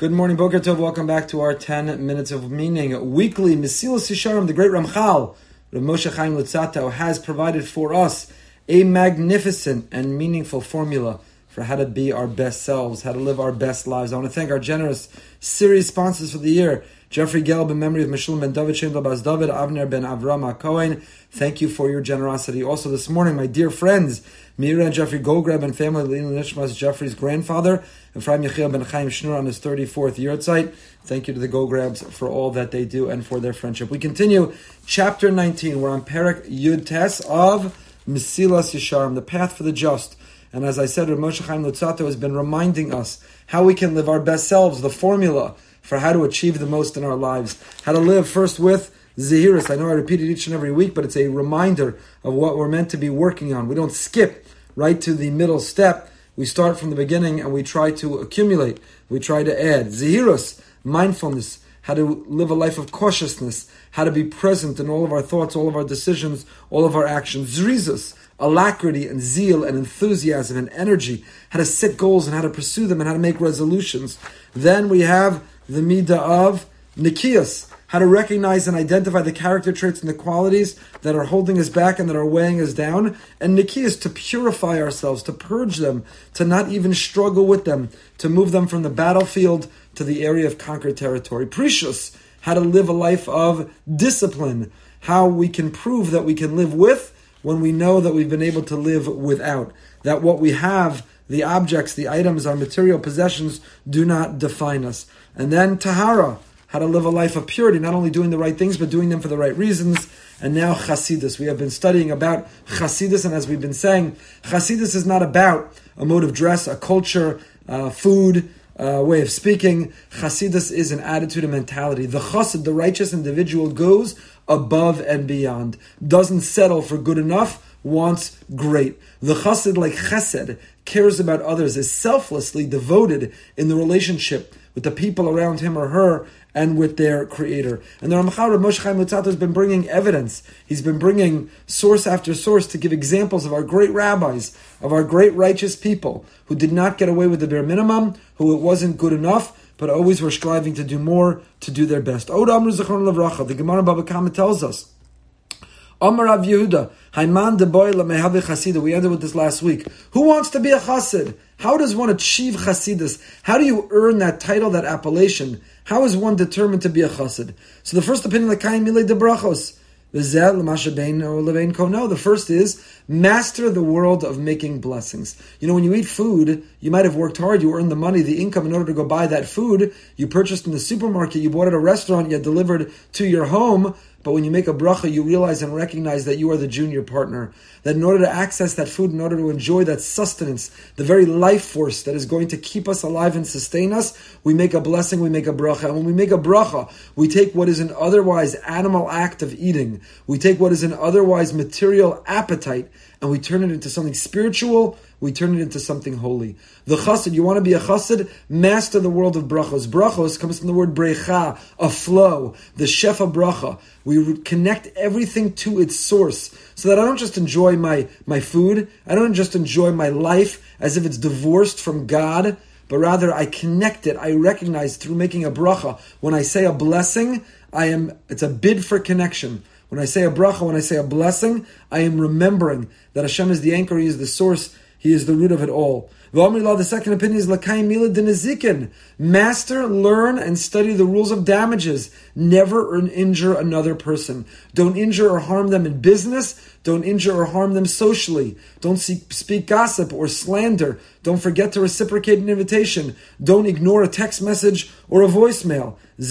Good morning, Boker Tov. Welcome back to our 10 minutes of meaning. Weekly, Mesilas Yesharim, the great Ramchal, Rav Moshe Chaim Luzzatto, has provided for us a magnificent and meaningful formula for how to be our best selves, how to live our best lives. I want to thank our generous series sponsors for the year. Jeffrey Gelb, in memory of Meshulam ben David, Shem Baz David, Avner ben Avram Cohen. Thank you for your generosity. Also this morning, my dear friends, Mira and Jeffrey Gogreb and family, Lina Nishmas, Jeffrey's grandfather, Ephraim Yechiel ben Chaim Shnur on his 34th year at site. Thank you to the Gograbs for all that they do and for their friendship. We continue chapter 19. We're on Perak Yud Tes of Mesilas Yesharim, the path for the just. And as I said, Rav Moshe Chaim Luzzatto has been reminding us how we can live our best selves, the formula for how to achieve the most in our lives. How to live first with Zahirus. I know I repeat it each and every week, but it's a reminder of what we're meant to be working on. We don't skip right to the middle step. We start from the beginning and we try to accumulate. We try to add. Zahirus, mindfulness, how to live a life of cautiousness, how to be present in all of our thoughts, all of our decisions, all of our actions. Zrizus, alacrity and zeal and enthusiasm and energy, how to set goals and how to pursue them and how to make resolutions. Then we have the midah of nikias, how to recognize and identify the character traits and the qualities that are holding us back and that are weighing us down. And nikias, to purify ourselves, to purge them, to not even struggle with them, to move them from the battlefield to the area of conquered territory. Perishus, how to live a life of discipline, how we can prove that we can live with when we know that we've been able to live without. That what we have, the objects, the items, our material possessions, do not define us. And then Tahara, how to live a life of purity, not only doing the right things, but doing them for the right reasons. And now Chasidus. We have been studying about Chasidus, and as we've been saying, Chasidus is not about a mode of dress, a culture, uh, food, uh, way of speaking. Chasidus is an attitude and mentality. The chassid, the righteous individual, goes above and beyond, doesn't settle for good enough, wants great. The chassid, like chesed, cares about others, is selflessly devoted in the relationship with the people around him or her and with their creator. And the Ramchal Rav Moshe Chaim has been bringing evidence. He's been bringing source after source to give examples of our great rabbis, of our great righteous people who did not get away with the bare minimum, who it wasn't good enough, but always were striving to do more, to do their best. The Gemara Baba Kama tells us, Amar Rav Yehuda, Haiman de Chasida. We ended with this last week. Who wants to be a Chassid? How does one achieve Chasidus? How do you earn that title, that appellation? How is one determined to be a Chassid? So the first opinion, like Kaim Mile de Brachos. The first is master the world of making blessings. You know, when you eat food, you might have worked hard, you earned the money, the income in order to go buy that food. You purchased in the supermarket, you bought at a restaurant, you had delivered to your home. But when you make a bracha, you realize and recognize that you are the junior partner. That in order to access that food, in order to enjoy that sustenance, the very life force that is going to keep us alive and sustain us, we make a blessing, we make a bracha. And when we make a bracha, we take what is an otherwise animal act of eating, we take what is an otherwise material appetite, and we turn it into something spiritual, we turn it into something holy. The chassid, you want to be a chassid? Master the world of brachos. Brachos comes from the word brecha, a flow, the shefa bracha. We connect everything to its source so that I don't just enjoy my, my food, I don't just enjoy my life as if it's divorced from God, but rather I connect it, I recognize through making a bracha. When I say a blessing, I am, it's a bid for connection. When I say a bracha, when I say a blessing, I am remembering that Hashem is the anchor, He is the source, he is the root of it all. The second opinion is Lakai Mila Dinazikin. Master, learn, and study the rules of damages. Never injure another person. Don't injure or harm them in business. Don't injure or harm them socially. Don't speak gossip or slander. Don't forget to reciprocate an invitation. Don't ignore a text message or a voicemail. If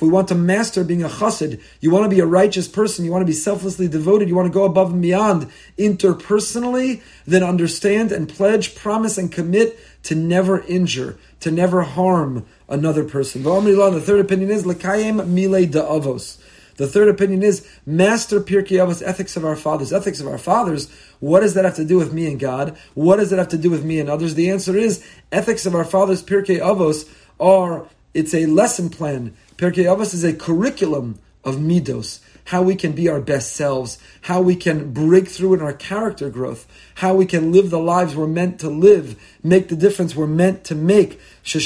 we want to master being a chassid, you want to be a righteous person, you want to be selflessly devoted, you want to go above and beyond interpersonally, then understand and pledge, promise, and commit to never injure, to never harm another person. The third opinion is Lakayim Mile Da'avos. The third opinion is master Pirkei Avos, ethics of our fathers. Ethics of our fathers. What does that have to do with me and God? What does it have to do with me and others? The answer is ethics of our fathers, Pirkei Avos, are it's a lesson plan. Pirkei Avos is a curriculum of midos. How we can be our best selves, how we can break through in our character growth, how we can live the lives we're meant to live, make the difference we're meant to make. And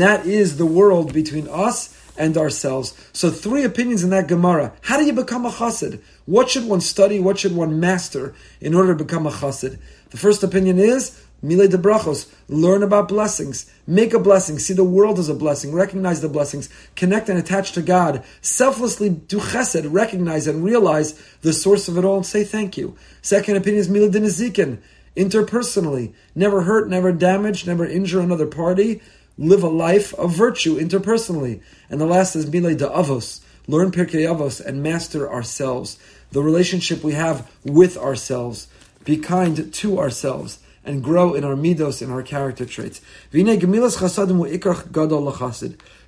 that is the world between us and ourselves. So three opinions in that Gemara. How do you become a chassid? What should one study? What should one master in order to become a chassid? The first opinion is Mile de brachos. Learn about blessings. Make a blessing. See the world as a blessing. Recognize the blessings. Connect and attach to God. Selflessly do chesed. Recognize and realize the source of it all and say thank you. Second opinion is Mile de. Interpersonally. Never hurt, never damage, never injure another party. Live a life of virtue interpersonally. And the last is Mile de avos. Learn Pirkei Avos and master ourselves. The relationship we have with ourselves. Be kind to ourselves and grow in our midos, in our character traits.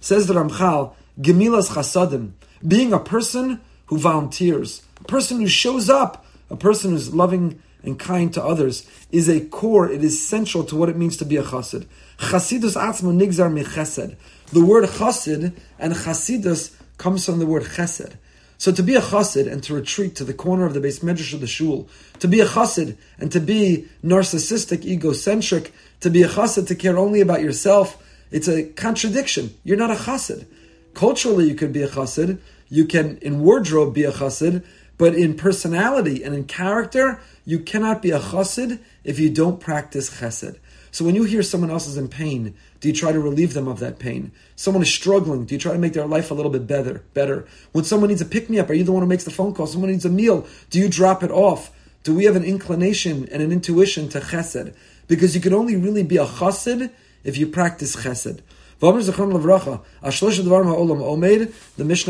Says the Ramchal, gemilas chasadim, being a person who volunteers, a person who shows up, a person who's loving and kind to others, is a core, it is central to what it means to be a chassid. Chasidus atzmo nigzar mechesed. The word chasid and chasidus comes from the word chesed. So to be a chassid and to retreat to the corner of the beis medrash of the shul, to be a chassid and to be narcissistic, egocentric, to be a chassid to care only about yourself, it's a contradiction. You're not a chassid. Culturally, you could be a chassid. You can, in wardrobe, be a chassid, but in personality and in character, you cannot be a chassid if you don't practice chesed. So when you hear someone else is in pain, do you try to relieve them of that pain? Someone is struggling, do you try to make their life a little bit better? Better. When someone needs a pick me up, are you the one who makes the phone call? Someone needs a meal, do you drop it off? Do we have an inclination and an intuition to chesed? Because you can only really be a chassid if you practice chesed. The Mishnah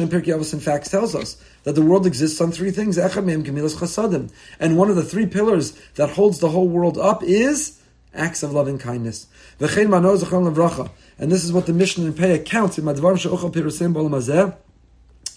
in Pirkei Avos in fact tells us that the world exists on three things. And one of the three pillars that holds the whole world up is acts of loving kindness. And this is what the Mishnah in Pei accounts in Madvar She'ochel Pirusim Bolam Hazeh.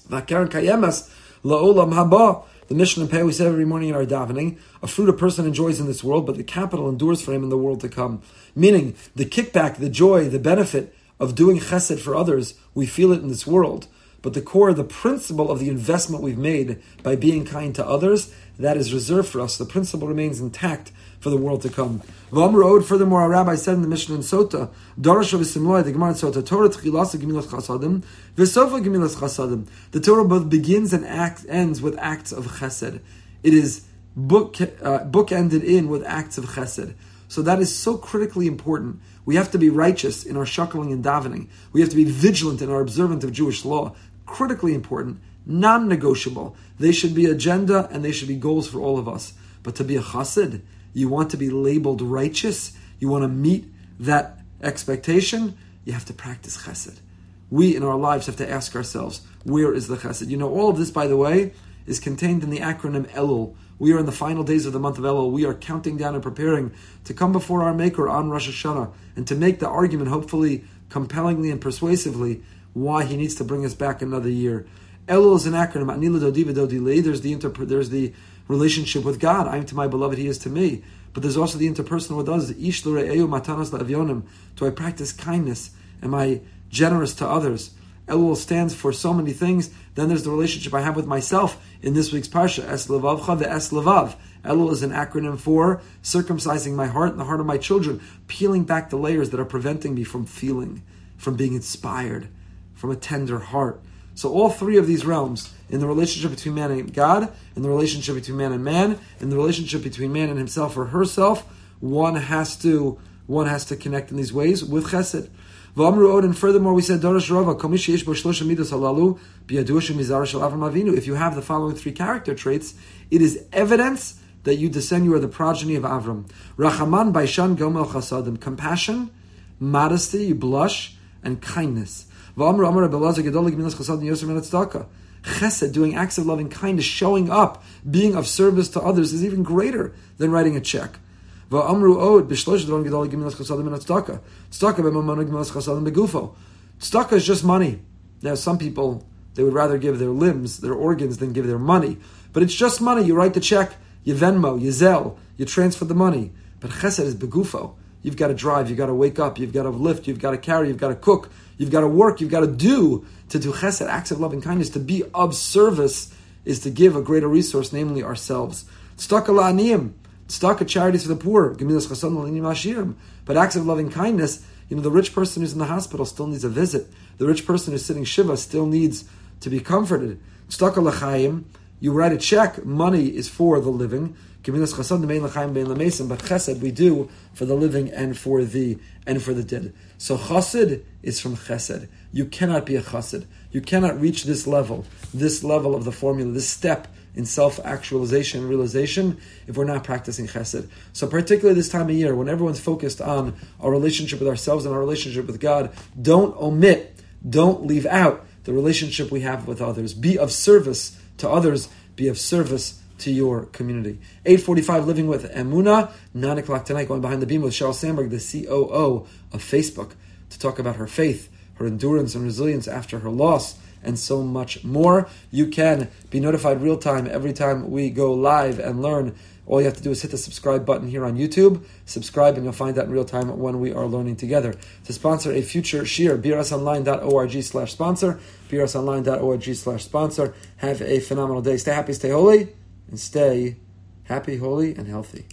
Kayemas la'olam haba. The Mishnah in Pei we say every morning in our davening, a fruit a person enjoys in this world, but the capital endures for him in the world to come. Meaning, the kickback, the joy, the benefit of doing chesed for others, we feel it in this world. But the core, the principle of the investment we've made by being kind to others, that is reserved for us. The principle remains intact for the world to come. V'amr furthermore, our rabbi said in the Mishnah in Sota, Darash of the Gemara in Sota, Torah tchilasa gemilas chasadim, gemilas chasadim. The Torah both begins and ends with acts of chesed. It is book uh, bookended in with acts of chesed. So that is so critically important. We have to be righteous in our shuckling and davening. We have to be vigilant in our observance of Jewish law. Critically important, non-negotiable. They should be agenda and they should be goals for all of us. But to be a chassid, you want to be labeled righteous, you want to meet that expectation, you have to practice chesed. We in our lives have to ask ourselves, where is the chesed? You know, all of this, by the way, is contained in the acronym Elul. We are in the final days of the month of Elul. We are counting down and preparing to come before our Maker on Rosh Hashanah and to make the argument, hopefully compellingly and persuasively, why He needs to bring us back another year. Elul is an acronym. There's the. There's the relationship with God. I am to my beloved, He is to me. But there's also the interpersonal with others. Ish matanas Do I practice kindness? Am I generous to others? Elul stands for so many things. Then there's the relationship I have with myself in this week's parsha. Es levavcha the es levav. Elul is an acronym for circumcising my heart and the heart of my children, peeling back the layers that are preventing me from feeling, from being inspired, from a tender heart. So all three of these realms, in the relationship between man and God, in the relationship between man and man, in the relationship between man and himself or herself, one has to one has to connect in these ways with chesed. And furthermore, we said If you have the following three character traits, it is evidence that you descend, you are the progeny of Avram. Rachaman Baishan Gomel Chasadim, compassion, modesty, you blush, and kindness. Chesed, doing acts of loving kindness, showing up, being of service to others is even greater than writing a check. Tzedakah is just money. Now, some people, they would rather give their limbs, their organs, than give their money. But it's just money. You write the check, you Venmo, you Zelle, you transfer the money. But chesed is begufo. You've got to drive, you've got to wake up, you've got to lift, you've got to carry, you've got to cook, you've got to work, you've got to do, to do chesed, acts of loving kindness, to be of service is to give a greater resource, namely ourselves. Tzedakah la'aniyim, tzedakah charities for the poor. But acts of loving kindness, you know, the rich person who's in the hospital still needs a visit. The rich person who's sitting shiva still needs to be comforted. Tzedakah l'chaim, you write a check, money is for the living. But chesed we do for the living and for the and for the dead. So chesed is from chesed. You cannot be a chesed. You cannot reach this level, this level of the formula, this step in self-actualization and realization if we're not practicing chesed. So particularly this time of year, when everyone's focused on our relationship with ourselves and our relationship with God, don't omit, don't leave out the relationship we have with others. Be of service to others, be of service to your community. 845 Living with Emuna, 9 o'clock tonight, going behind the beam with Sheryl Sandberg, the COO of Facebook, to talk about her faith, her endurance and resilience after her loss, and so much more. You can be notified real time every time we go live and learn. All you have to do is hit the subscribe button here on YouTube. Subscribe, and you'll find that in real time when we are learning together. To sponsor a future shiur, brsonline.org slash sponsor, brsonline.org slash sponsor. Have a phenomenal day. Stay happy, stay holy, and stay happy, holy, and healthy.